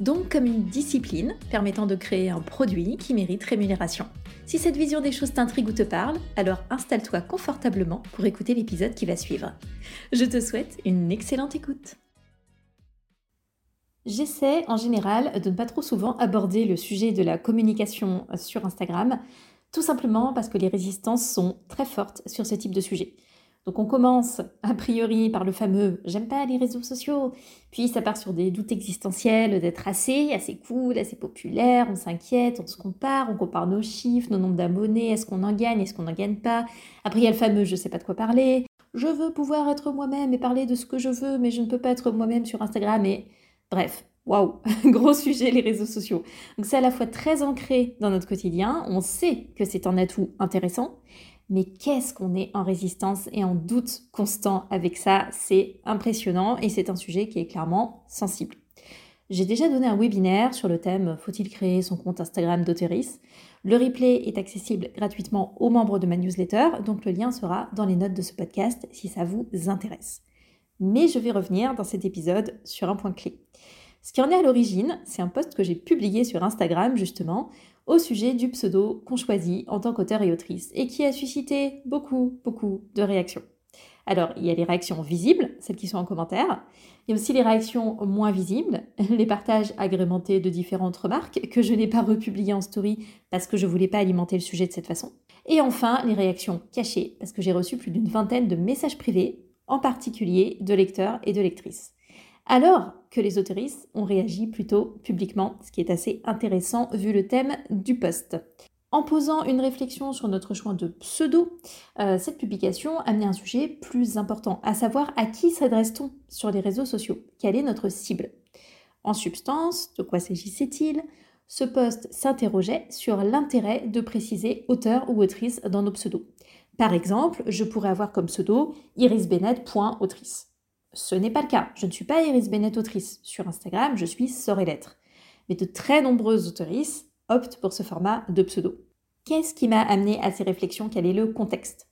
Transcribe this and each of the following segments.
Donc comme une discipline permettant de créer un produit qui mérite rémunération. Si cette vision des choses t'intrigue ou te parle, alors installe-toi confortablement pour écouter l'épisode qui va suivre. Je te souhaite une excellente écoute. J'essaie en général de ne pas trop souvent aborder le sujet de la communication sur Instagram, tout simplement parce que les résistances sont très fortes sur ce type de sujet. Donc on commence a priori par le fameux j'aime pas les réseaux sociaux, puis ça part sur des doutes existentiels d'être assez, assez cool, assez populaire, on s'inquiète, on se compare, on compare nos chiffres, nos nombres d'abonnés, est-ce qu'on en gagne, est-ce qu'on n'en gagne pas? Après il y a le fameux je sais pas de quoi parler, je veux pouvoir être moi-même et parler de ce que je veux, mais je ne peux pas être moi-même sur Instagram et Bref, waouh, gros sujet les réseaux sociaux. Donc c'est à la fois très ancré dans notre quotidien, on sait que c'est un atout intéressant, mais qu'est-ce qu'on est en résistance et en doute constant avec ça, c'est impressionnant et c'est un sujet qui est clairement sensible. J'ai déjà donné un webinaire sur le thème Faut-il créer son compte Instagram d'Auteris? Le replay est accessible gratuitement aux membres de ma newsletter, donc le lien sera dans les notes de ce podcast si ça vous intéresse. Mais je vais revenir dans cet épisode sur un point clé. Ce qui en est à l'origine, c'est un post que j'ai publié sur Instagram justement au sujet du pseudo qu'on choisit en tant qu'auteur et autrice et qui a suscité beaucoup, beaucoup de réactions. Alors, il y a les réactions visibles, celles qui sont en commentaire. Il y a aussi les réactions moins visibles, les partages agrémentés de différentes remarques que je n'ai pas republiées en story parce que je ne voulais pas alimenter le sujet de cette façon. Et enfin, les réactions cachées parce que j'ai reçu plus d'une vingtaine de messages privés, en particulier de lecteurs et de lectrices alors que les autoristes ont réagi plutôt publiquement, ce qui est assez intéressant vu le thème du post. En posant une réflexion sur notre choix de pseudo, euh, cette publication amenait un sujet plus important, à savoir à qui s'adresse-t-on sur les réseaux sociaux? Quelle est notre cible? En substance, de quoi s'agissait-il? Ce post s'interrogeait sur l'intérêt de préciser auteur ou autrice dans nos pseudos. Par exemple, je pourrais avoir comme pseudo irisbennett.autrice. Ce n'est pas le cas. Je ne suis pas Iris Bennett autrice. Sur Instagram, je suis Sort et. Mais de très nombreuses autrices optent pour ce format de pseudo. Qu'est-ce qui m'a amené à ces réflexions? Quel est le contexte?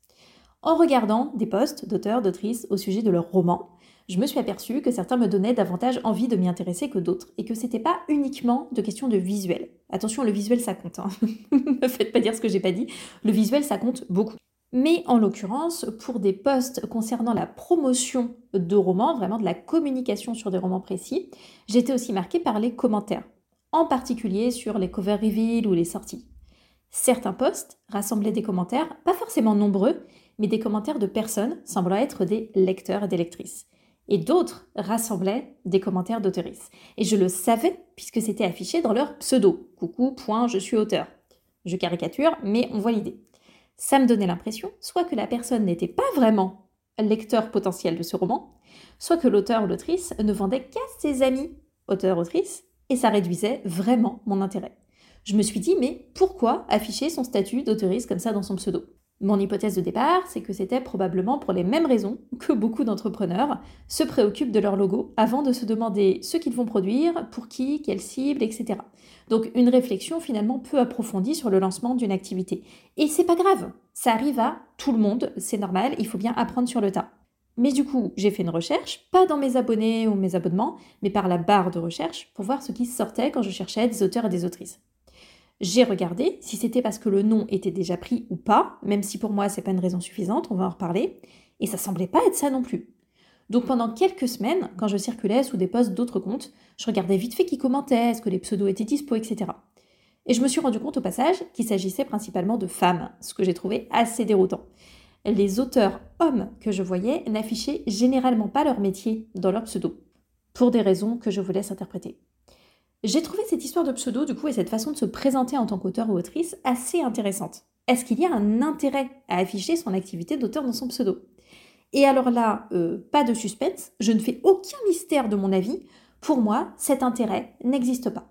En regardant des posts d'auteurs, d'autrices au sujet de leurs romans, je me suis aperçue que certains me donnaient davantage envie de m'y intéresser que d'autres, et que c'était pas uniquement de questions de visuel. Attention, le visuel ça compte. Hein. ne faites pas dire ce que j'ai pas dit. Le visuel ça compte beaucoup. Mais en l'occurrence, pour des posts concernant la promotion de romans, vraiment de la communication sur des romans précis, j'étais aussi marquée par les commentaires, en particulier sur les cover reveals ou les sorties. Certains posts rassemblaient des commentaires, pas forcément nombreux, mais des commentaires de personnes semblant être des lecteurs et des lectrices. Et d'autres rassemblaient des commentaires d'auteuristes. Et je le savais puisque c'était affiché dans leur pseudo. Coucou, point, je suis auteur. Je caricature, mais on voit l'idée ça me donnait l'impression soit que la personne n'était pas vraiment lecteur potentiel de ce roman, soit que l'auteur ou l'autrice ne vendait qu'à ses amis auteurs-autrices, et ça réduisait vraiment mon intérêt. Je me suis dit, mais pourquoi afficher son statut d'auteuriste comme ça dans son pseudo? Mon hypothèse de départ, c'est que c'était probablement pour les mêmes raisons que beaucoup d'entrepreneurs se préoccupent de leur logo avant de se demander ce qu'ils vont produire, pour qui, quelle cible, etc. Donc une réflexion finalement peu approfondie sur le lancement d'une activité. Et c'est pas grave, ça arrive à tout le monde, c'est normal, il faut bien apprendre sur le tas. Mais du coup, j'ai fait une recherche, pas dans mes abonnés ou mes abonnements, mais par la barre de recherche pour voir ce qui sortait quand je cherchais des auteurs et des autrices. J'ai regardé si c'était parce que le nom était déjà pris ou pas, même si pour moi c'est pas une raison suffisante, on va en reparler, et ça semblait pas être ça non plus. Donc pendant quelques semaines, quand je circulais sous des posts d'autres comptes, je regardais vite fait qui commentaient, est-ce que les pseudos étaient dispo, etc. Et je me suis rendu compte au passage qu'il s'agissait principalement de femmes, ce que j'ai trouvé assez déroutant. Les auteurs hommes que je voyais n'affichaient généralement pas leur métier dans leur pseudo, pour des raisons que je vous laisse interpréter. J'ai trouvé cette histoire de pseudo, du coup, et cette façon de se présenter en tant qu'auteur ou autrice assez intéressante. Est-ce qu'il y a un intérêt à afficher son activité d'auteur dans son pseudo? Et alors là, euh, pas de suspense, je ne fais aucun mystère de mon avis. Pour moi, cet intérêt n'existe pas.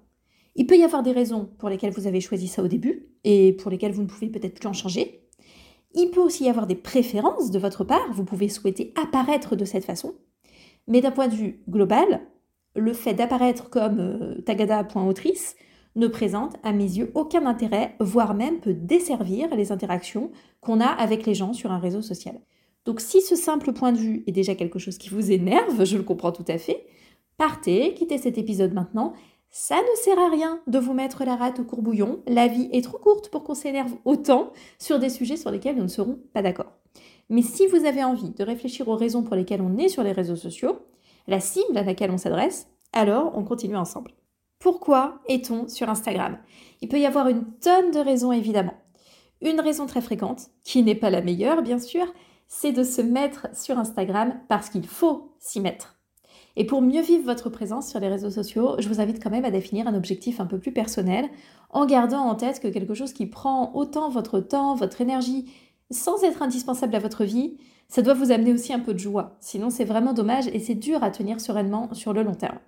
Il peut y avoir des raisons pour lesquelles vous avez choisi ça au début et pour lesquelles vous ne pouvez peut-être plus en changer. Il peut aussi y avoir des préférences de votre part, vous pouvez souhaiter apparaître de cette façon. Mais d'un point de vue global, le fait d'apparaître comme euh, tagada.autrice ne présente à mes yeux aucun intérêt, voire même peut desservir les interactions qu'on a avec les gens sur un réseau social. Donc si ce simple point de vue est déjà quelque chose qui vous énerve, je le comprends tout à fait, partez, quittez cet épisode maintenant. Ça ne sert à rien de vous mettre la rate au courbouillon. La vie est trop courte pour qu'on s'énerve autant sur des sujets sur lesquels nous ne serons pas d'accord. Mais si vous avez envie de réfléchir aux raisons pour lesquelles on est sur les réseaux sociaux, la cible à laquelle on s'adresse, alors on continue ensemble. Pourquoi est-on sur Instagram? Il peut y avoir une tonne de raisons évidemment. Une raison très fréquente, qui n'est pas la meilleure bien sûr, c'est de se mettre sur Instagram parce qu'il faut s'y mettre. Et pour mieux vivre votre présence sur les réseaux sociaux, je vous invite quand même à définir un objectif un peu plus personnel, en gardant en tête que quelque chose qui prend autant votre temps, votre énergie, sans être indispensable à votre vie, ça doit vous amener aussi un peu de joie. Sinon, c'est vraiment dommage et c'est dur à tenir sereinement sur le long terme.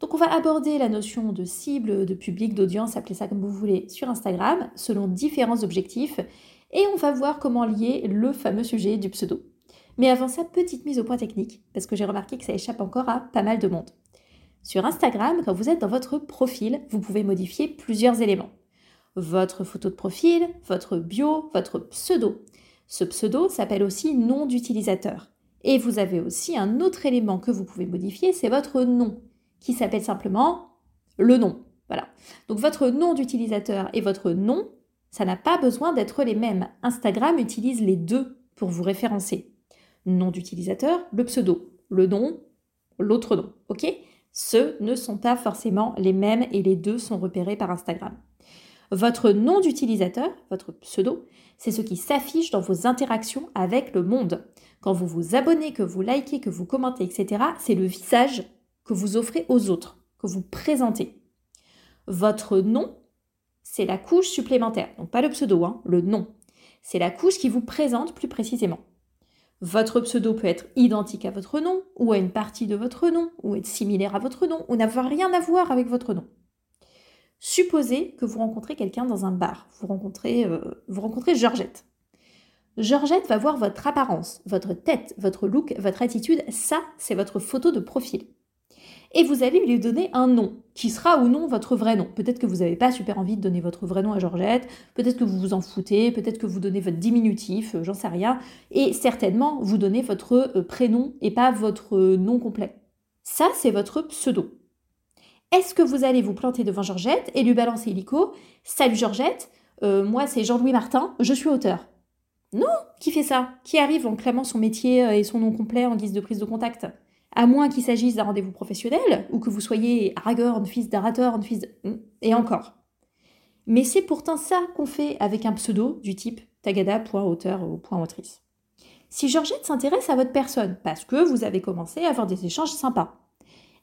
Donc on va aborder la notion de cible, de public, d'audience, appelez ça comme vous voulez, sur Instagram, selon différents objectifs, et on va voir comment lier le fameux sujet du pseudo. Mais avant ça, petite mise au point technique, parce que j'ai remarqué que ça échappe encore à pas mal de monde. Sur Instagram, quand vous êtes dans votre profil, vous pouvez modifier plusieurs éléments. Votre photo de profil, votre bio, votre pseudo. Ce pseudo s'appelle aussi nom d'utilisateur. Et vous avez aussi un autre élément que vous pouvez modifier, c'est votre nom qui s'appelle simplement le nom. Voilà. Donc votre nom d'utilisateur et votre nom, ça n'a pas besoin d'être les mêmes. Instagram utilise les deux pour vous référencer. Nom d'utilisateur, le pseudo, le nom, l'autre nom. OK? Ceux ne sont pas forcément les mêmes et les deux sont repérés par Instagram. Votre nom d'utilisateur, votre pseudo, c'est ce qui s'affiche dans vos interactions avec le monde. Quand vous vous abonnez, que vous likez, que vous commentez, etc., c'est le visage que vous offrez aux autres, que vous présentez. Votre nom, c'est la couche supplémentaire, donc pas le pseudo, hein, le nom. C'est la couche qui vous présente plus précisément. Votre pseudo peut être identique à votre nom, ou à une partie de votre nom, ou être similaire à votre nom, ou n'avoir rien à voir avec votre nom. Supposez que vous rencontrez quelqu'un dans un bar. Vous rencontrez, euh, vous rencontrez Georgette. Georgette va voir votre apparence, votre tête, votre look, votre attitude. Ça, c'est votre photo de profil et vous allez lui donner un nom, qui sera ou non votre vrai nom. Peut-être que vous n'avez pas super envie de donner votre vrai nom à Georgette, peut-être que vous vous en foutez, peut-être que vous donnez votre diminutif, euh, j'en sais rien, et certainement vous donnez votre euh, prénom et pas votre nom complet. Ça, c'est votre pseudo. Est-ce que vous allez vous planter devant Georgette et lui balancer illico Salut Georgette, moi c'est Jean-Louis Martin, je suis auteur. Non, qui fait ça? Qui arrive en clamant son métier et son nom complet en guise de prise de contact? À moins qu'il s'agisse d'un rendez-vous professionnel, ou que vous soyez Aragorn, fils d'Arathorn, fils de... Hmm, et encore. Mais c'est pourtant ça qu'on fait avec un pseudo du type tagada.auteur ou .autrice. Si Georgette s'intéresse à votre personne, parce que vous avez commencé à avoir des échanges sympas,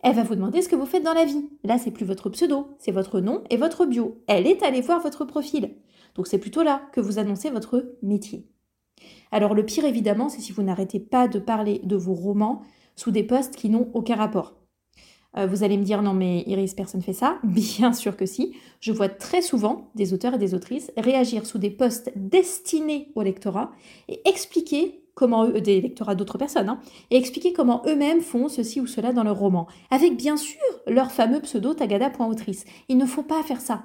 elle va vous demander ce que vous faites dans la vie. Là, c'est plus votre pseudo, c'est votre nom et votre bio. Elle est allée voir votre profil. Donc c'est plutôt là que vous annoncez votre métier. Alors le pire évidemment, c'est si vous n'arrêtez pas de parler de vos romans, sous des posts qui n'ont aucun rapport. Euh, vous allez me dire non mais Iris, personne fait ça. Bien sûr que si. Je vois très souvent des auteurs et des autrices réagir sous des posts destinés au lectorat et expliquer comment eux, des lectorats d'autres personnes, hein, et expliquer comment eux-mêmes font ceci ou cela dans leur roman, avec bien sûr leur fameux pseudo tagada.autrice. Il ne faut pas faire ça.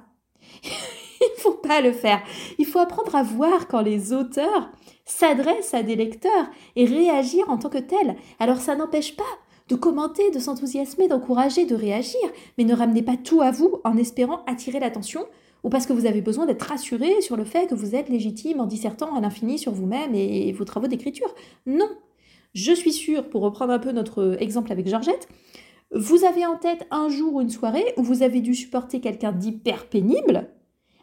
Il ne faut pas le faire. Il faut apprendre à voir quand les auteurs s'adresse à des lecteurs et réagir en tant que tel. Alors ça n'empêche pas de commenter, de s'enthousiasmer, d'encourager, de réagir, mais ne ramenez pas tout à vous en espérant attirer l'attention ou parce que vous avez besoin d'être rassuré sur le fait que vous êtes légitime en dissertant à l'infini sur vous-même et vos travaux d'écriture. Non. Je suis sûre, pour reprendre un peu notre exemple avec Georgette, vous avez en tête un jour ou une soirée où vous avez dû supporter quelqu'un d'hyper pénible,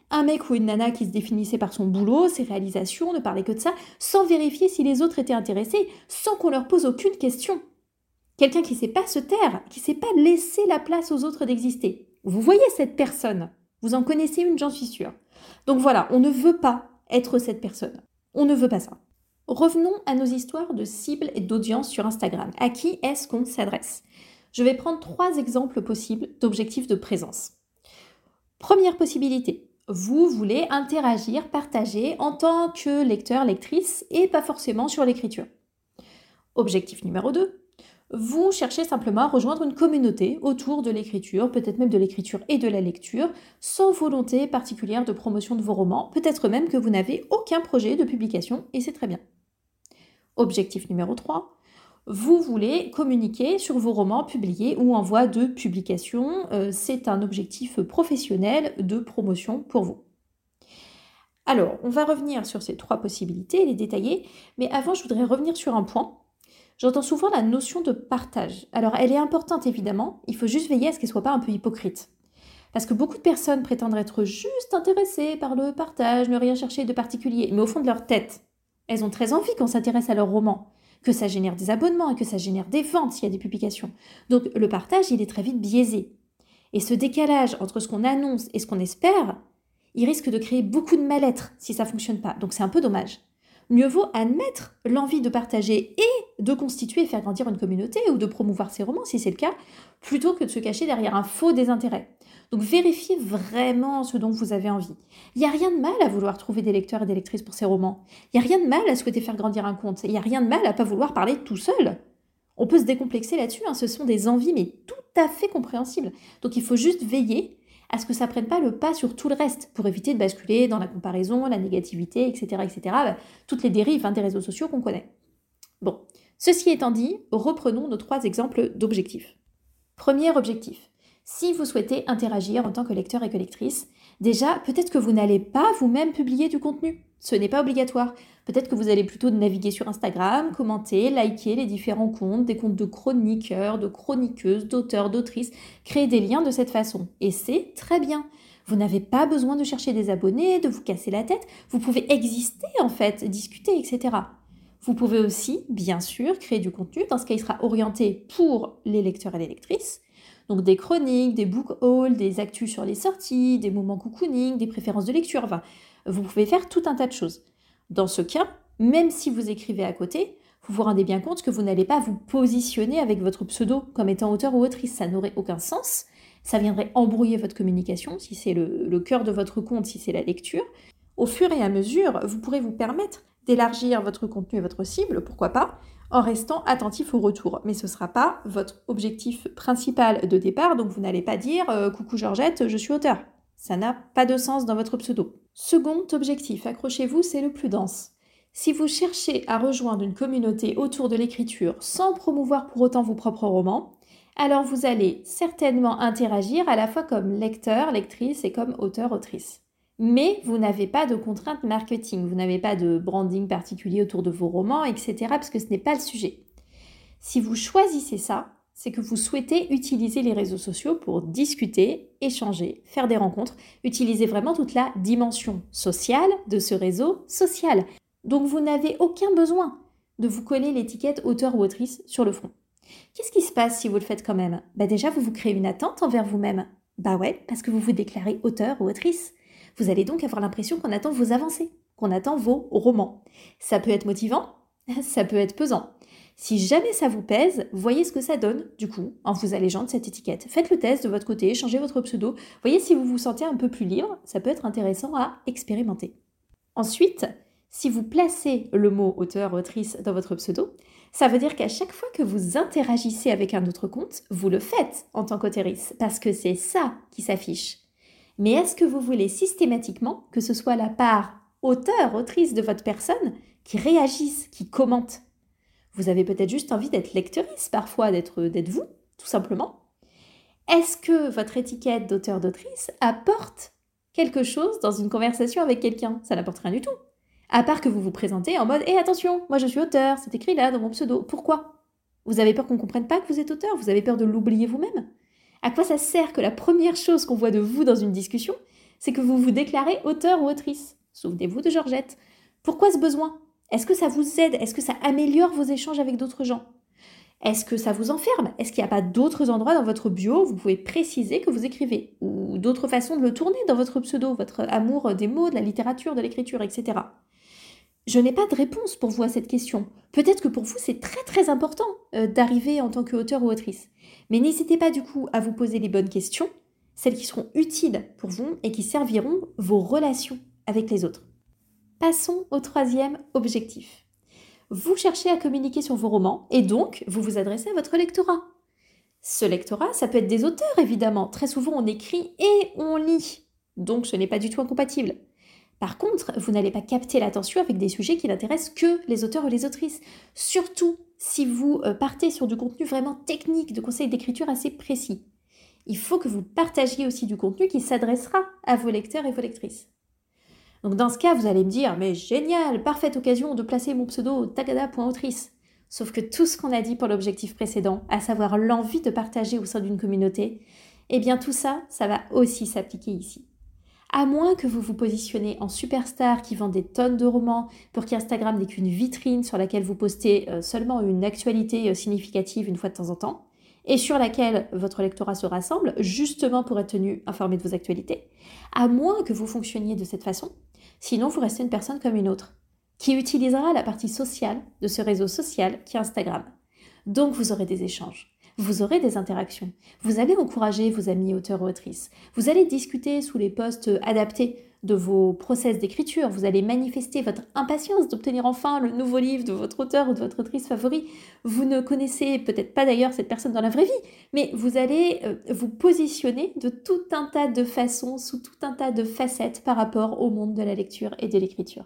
un mec ou une nana qui se définissait par son boulot, ses réalisations, ne parlait que de ça, sans vérifier si les autres étaient intéressés, sans qu'on leur pose aucune question. Quelqu'un qui ne sait pas se taire, qui ne sait pas laisser la place aux autres d'exister. Vous voyez cette personne? Vous en connaissez une, j'en suis sûre. Donc voilà, on ne veut pas être cette personne. On ne veut pas ça. Revenons à nos histoires de cibles et d'audience sur Instagram. À qui est-ce qu'on s'adresse? Je vais prendre trois exemples possibles d'objectifs de présence. Première possibilité, vous voulez interagir, partager en tant que lecteur, lectrice et pas forcément sur l'écriture. Objectif numéro 2, vous cherchez simplement à rejoindre une communauté autour de l'écriture, peut-être même de l'écriture et de la lecture, sans volonté particulière de promotion de vos romans, peut-être même que vous n'avez aucun projet de publication et c'est très bien. Objectif numéro 3, vous voulez communiquer sur vos romans publiés ou en voie de publication. Euh, c'est un objectif professionnel de promotion pour vous. Alors, on va revenir sur ces trois possibilités, les détailler, mais avant, je voudrais revenir sur un point. J'entends souvent la notion de partage. Alors, elle est importante évidemment, il faut juste veiller à ce qu'elle ne soit pas un peu hypocrite. Parce que beaucoup de personnes prétendent être juste intéressées par le partage, ne rien chercher de particulier, mais au fond de leur tête, elles ont très envie qu'on s'intéresse à leur roman que ça génère des abonnements et que ça génère des ventes s'il y a des publications. Donc le partage, il est très vite biaisé. Et ce décalage entre ce qu'on annonce et ce qu'on espère, il risque de créer beaucoup de mal-être si ça fonctionne pas. Donc c'est un peu dommage. Mieux vaut admettre l'envie de partager et de constituer et faire grandir une communauté ou de promouvoir ses romans si c'est le cas, plutôt que de se cacher derrière un faux désintérêt. Donc vérifiez vraiment ce dont vous avez envie. Il n'y a rien de mal à vouloir trouver des lecteurs et des lectrices pour ces romans. Il n'y a rien de mal à souhaiter faire grandir un compte. Il n'y a rien de mal à pas vouloir parler tout seul. On peut se décomplexer là-dessus, hein. ce sont des envies mais tout à fait compréhensibles. Donc il faut juste veiller à ce que ça prenne pas le pas sur tout le reste pour éviter de basculer dans la comparaison, la négativité, etc. etc. Bah, toutes les dérives hein, des réseaux sociaux qu'on connaît. Bon, ceci étant dit, reprenons nos trois exemples d'objectifs. Premier objectif, si vous souhaitez interagir en tant que lecteur et que lectrice, déjà, peut-être que vous n'allez pas vous-même publier du contenu. Ce n'est pas obligatoire. Peut-être que vous allez plutôt naviguer sur Instagram, commenter, liker les différents comptes, des comptes de chroniqueurs, de chroniqueuses, d'auteurs, d'autrices, créer des liens de cette façon. Et c'est très bien. Vous n'avez pas besoin de chercher des abonnés, de vous casser la tête. Vous pouvez exister en fait, discuter, etc. Vous pouvez aussi, bien sûr, créer du contenu. Dans ce cas, il sera orienté pour les lecteurs et les lectrices donc des chroniques, des book hauls, des actus sur les sorties, des moments cocooning, des préférences de lecture. Enfin, vous pouvez faire tout un tas de choses. Dans ce cas, même si vous écrivez à côté, vous vous rendez bien compte que vous n'allez pas vous positionner avec votre pseudo comme étant auteur ou autrice. Ça n'aurait aucun sens. Ça viendrait embrouiller votre communication si c'est le, cœur de votre compte, si c'est la lecture. Au fur et à mesure, vous pourrez vous permettre d'élargir votre contenu et votre cible, pourquoi pas, en restant attentif au retour. Mais ce ne sera pas votre objectif principal de départ, donc vous n'allez pas dire euh, Coucou Georgette, je suis auteur. Ça n'a pas de sens dans votre pseudo. Second objectif, accrochez-vous, c'est le plus dense. Si vous cherchez à rejoindre une communauté autour de l'écriture sans promouvoir pour autant vos propres romans, alors vous allez certainement interagir à la fois comme lecteur, lectrice et comme auteur, autrice mais vous n'avez pas de contraintes marketing, vous n'avez pas de branding particulier autour de vos romans, etc., parce que ce n'est pas le sujet. Si vous choisissez ça, c'est que vous souhaitez utiliser les réseaux sociaux pour discuter, échanger, faire des rencontres, utiliser vraiment toute la dimension sociale de ce réseau social. Donc vous n'avez aucun besoin de vous coller l'étiquette auteur ou autrice sur le front. Qu'est-ce qui se passe si vous le faites quand même? Bah déjà vous vous créez une attente envers vous-même. Bah ouais, parce que vous vous déclarez auteur ou autrice. Vous allez donc avoir l'impression qu'on attend vos avancées, qu'on attend vos romans. Ça peut être motivant, ça peut être pesant. Si jamais ça vous pèse, voyez ce que ça donne, du coup, en vous allégeant de cette étiquette. Faites le test de votre côté, changez votre pseudo, voyez si vous vous sentez un peu plus libre, ça peut être intéressant à expérimenter. Ensuite, si vous placez le mot auteur-autrice dans votre pseudo, ça veut dire qu'à chaque fois que vous interagissez avec un autre compte, vous le faites en tant qu'autrice, parce que c'est ça qui s'affiche. Mais est-ce que vous voulez systématiquement que ce soit la part auteur, autrice de votre personne qui réagisse, qui commente Vous avez peut-être juste envie d'être lectrice parfois, d'être vous, tout simplement. Est-ce que votre étiquette d'auteur, d'autrice apporte quelque chose dans une conversation avec quelqu'un? Ça n'apporte rien du tout. À part que vous vous présentez en mode Hé, attention, moi je suis auteur, c'est écrit là dans mon pseudo. Pourquoi? Vous avez peur qu'on ne comprenne pas que vous êtes auteur? Vous avez peur de l'oublier vous-même? À quoi ça sert que la première chose qu'on voit de vous dans une discussion, c'est que vous vous déclarez auteur ou autrice? Souvenez-vous de Georgette. Pourquoi ce besoin? Est-ce que ça vous aide? Est-ce que ça améliore vos échanges avec d'autres gens? Est-ce que ça vous enferme? Est-ce qu'il n'y a pas d'autres endroits dans votre bio où vous pouvez préciser que vous écrivez? Ou d'autres façons de le tourner dans votre pseudo, votre amour des mots, de la littérature, de l'écriture, etc. Je n'ai pas de réponse pour vous à cette question. Peut-être que pour vous, c'est très très important euh, d'arriver en tant qu'auteur ou autrice. Mais n'hésitez pas du coup à vous poser les bonnes questions. celles qui seront utiles pour vous et qui serviront vos relations avec les autres. Passons au troisième objectif. Vous cherchez à communiquer sur vos romans et donc vous vous adressez à votre lectorat. Ce lectorat, ça peut être des auteurs évidemment. Très souvent on écrit et on lit. Donc ce n'est pas du tout incompatible. Par contre, vous n'allez pas capter l'attention avec des sujets qui n'intéressent que les auteurs ou les autrices. Surtout si vous euh, partez sur du contenu vraiment technique, de conseils d'écriture assez précis. Il faut que vous partagiez aussi du contenu qui s'adressera à vos lecteurs et vos lectrices. Donc dans ce cas, vous allez me dire, mais génial, parfaite occasion de placer mon pseudo tagada.autrice. Sauf que tout ce qu'on a dit pour l'objectif précédent, à savoir l'envie de partager au sein d'une communauté, eh bien tout ça, ça va aussi s'appliquer ici. À moins que vous vous positionnez en superstar qui vend des tonnes de romans pour qu'Instagram n'ait qu'une vitrine sur laquelle vous postez euh, seulement une actualité euh, significative une fois de temps en temps, et sur laquelle votre lectorat se rassemble justement pour être tenu informé de vos actualités, à moins que vous fonctionniez de cette façon, sinon vous restez une personne comme une autre, qui utilisera la partie sociale de ce réseau social qui est Instagram. Donc vous aurez des échanges vous aurez des interactions. Vous allez encourager vos amis auteurs ou autrices. Vous allez discuter sous les postes adaptés de vos process d'écriture. Vous allez manifester votre impatience d'obtenir enfin le nouveau livre de votre auteur ou de votre autrice favori. Vous ne connaissez peut-être pas d'ailleurs cette personne dans la vraie vie, mais vous allez euh, vous positionner de tout un tas de façons, sous tout un tas de facettes par rapport au monde de la lecture et de l'écriture.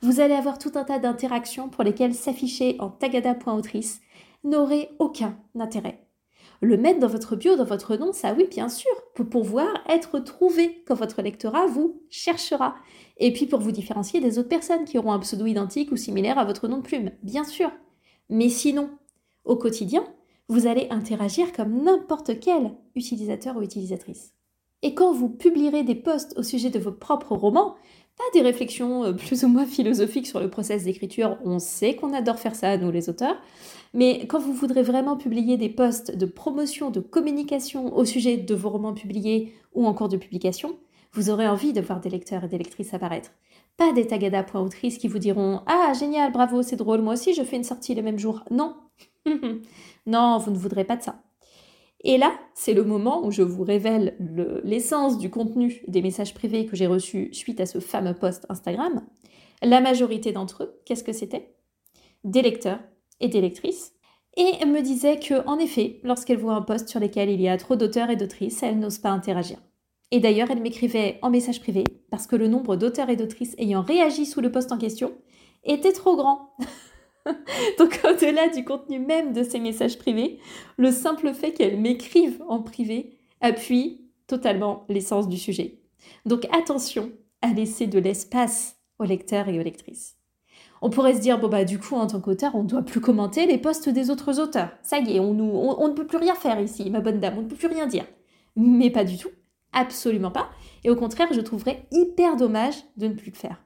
Vous allez avoir tout un tas d'interactions pour lesquelles s'afficher en tagada.autrice n'aurait aucun intérêt. Le mettre dans votre bio, dans votre nom, ça oui, bien sûr, pour pouvoir être trouvé quand votre lectorat vous cherchera. Et puis pour vous différencier des autres personnes qui auront un pseudo identique ou similaire à votre nom de plume, bien sûr. Mais sinon, au quotidien, vous allez interagir comme n'importe quel utilisateur ou utilisatrice. Et quand vous publierez des posts au sujet de vos propres romans, pas des réflexions euh, plus ou moins philosophiques sur le process d'écriture, on sait qu'on adore faire ça, nous les auteurs, mais quand vous voudrez vraiment publier des posts de promotion, de communication au sujet de vos romans publiés ou en cours de publication, vous aurez envie de voir des lecteurs et des lectrices apparaître. Pas des tagada.autrices qui vous diront Ah, génial, bravo, c'est drôle, moi aussi je fais une sortie le même jour. Non. non, vous ne voudrez pas de ça. Et là, c'est le moment où je vous révèle l'essence du contenu des messages privés que j'ai reçus suite à ce fameux post Instagram. La majorité d'entre eux, qu'est-ce que c'était? Des lecteurs et des lectrices, et me disait que, en effet, lorsqu'elle voit un post sur lequel il y a trop d'auteurs et d'autrices, elle n'ose pas interagir. Et d'ailleurs, elle m'écrivait en message privé parce que le nombre d'auteurs et d'autrices ayant réagi sous le post en question était trop grand. Donc au-delà du contenu même de ces messages privés, le simple fait qu'elle m'écrive en privé appuie totalement l'essence du sujet. Donc attention à laisser de l'espace aux lecteurs et aux lectrices. On pourrait se dire, bon bah du coup, en tant qu'auteur, on ne doit plus commenter les posts des autres auteurs. Ça y est, on, on ne peut plus rien faire ici, ma bonne dame, on ne peut plus rien dire. Mais pas du tout, absolument pas. Et au contraire, je trouverais hyper dommage de ne plus le faire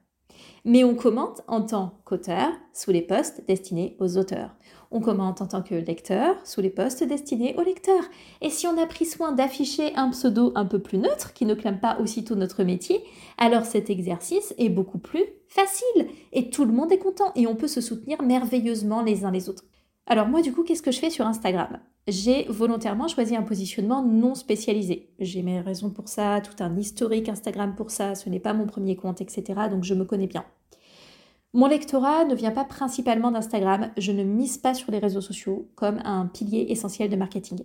mais on commente en tant qu'auteur sous les postes destinés aux auteurs. On commente en tant que lecteur sous les postes destinés aux lecteurs. Et si on a pris soin d'afficher un pseudo un peu plus neutre, qui ne clame pas aussitôt notre métier, alors cet exercice est beaucoup plus facile et tout le monde est content et on peut se soutenir merveilleusement les uns les autres. Alors moi du coup, qu'est-ce que je fais sur Instagram? J'ai volontairement choisi un positionnement non spécialisé. J'ai mes raisons pour ça, tout un historique Instagram pour ça, ce n'est pas mon premier compte, etc. Donc je me connais bien. Mon lectorat ne vient pas principalement d'Instagram, je ne mise pas sur les réseaux sociaux comme un pilier essentiel de marketing.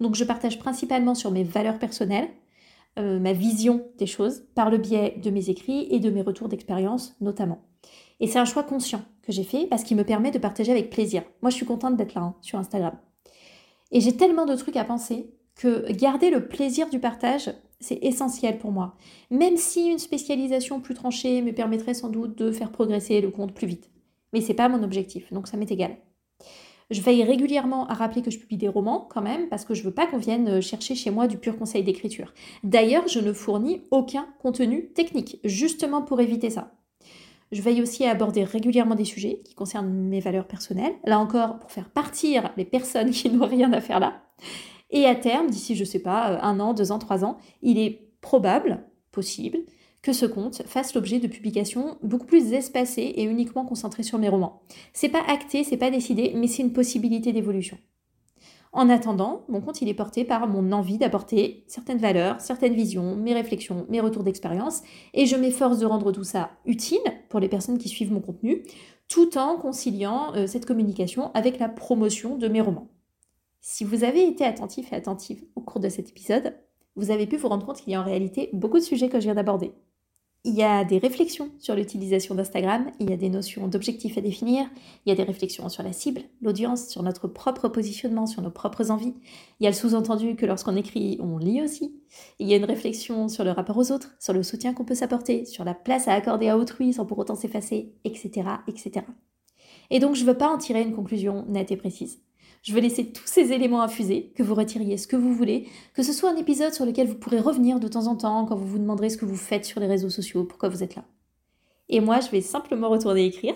Donc je partage principalement sur mes valeurs personnelles, euh, ma vision des choses, par le biais de mes écrits et de mes retours d'expérience notamment. Et c'est un choix conscient que j'ai fait parce qu'il me permet de partager avec plaisir. Moi je suis contente d'être là hein, sur Instagram. Et j'ai tellement de trucs à penser que garder le plaisir du partage, c'est essentiel pour moi. Même si une spécialisation plus tranchée me permettrait sans doute de faire progresser le compte plus vite. Mais c'est pas mon objectif, donc ça m'est égal. Je veille régulièrement à rappeler que je publie des romans quand même, parce que je veux pas qu'on vienne chercher chez moi du pur conseil d'écriture. D'ailleurs, je ne fournis aucun contenu technique, justement pour éviter ça. Je veille aussi à aborder régulièrement des sujets qui concernent mes valeurs personnelles, là encore pour faire partir les personnes qui n'ont rien à faire là. Et à terme, d'ici, je sais pas, euh, un an, deux ans, trois ans, il est probable, possible, que ce compte fasse l'objet de publications beaucoup plus espacées et uniquement concentrées sur mes romans. C'est pas acté, c'est pas décidé, mais c'est une possibilité d'évolution. En attendant, mon compte il est porté par mon envie d'apporter certaines valeurs, certaines visions, mes réflexions, mes retours d'expérience, et je m'efforce de rendre tout ça utile pour les personnes qui suivent mon contenu, tout en conciliant euh, cette communication avec la promotion de mes romans. Si vous avez été attentif et attentive au cours de cet épisode, vous avez pu vous rendre compte qu'il y a en réalité beaucoup de sujets que je viens d'aborder. Il y a des réflexions sur l'utilisation d'Instagram, il y a des notions d'objectifs à définir, il y a des réflexions sur la cible, l'audience, sur notre propre positionnement, sur nos propres envies. Il y a le sous-entendu que lorsqu'on écrit, on lit aussi. Il y a une réflexion sur le rapport aux autres, sur le soutien qu'on peut s'apporter, sur la place à accorder à autrui sans pour autant s'effacer, etc., etc. Et donc je ne veux pas en tirer une conclusion nette et précise. Je veux laisser tous ces éléments infuser, que vous retiriez ce que vous voulez, que ce soit un épisode sur lequel vous pourrez revenir de temps en temps quand vous vous demanderez ce que vous faites sur les réseaux sociaux, pourquoi vous êtes là. Et moi, je vais simplement retourner écrire.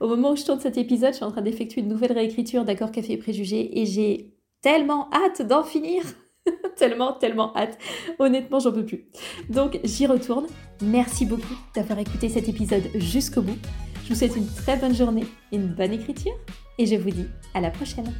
Au moment où je tourne cet épisode, je suis en train d'effectuer une nouvelle réécriture d'accord Café et Préjugés et j'ai tellement hâte d'en finir. tellement, tellement hâte. Honnêtement, j'en peux plus. Donc, j'y retourne. Merci beaucoup d'avoir écouté cet épisode jusqu'au bout. Je vous souhaite une très bonne journée, une bonne écriture et je vous dis à la prochaine.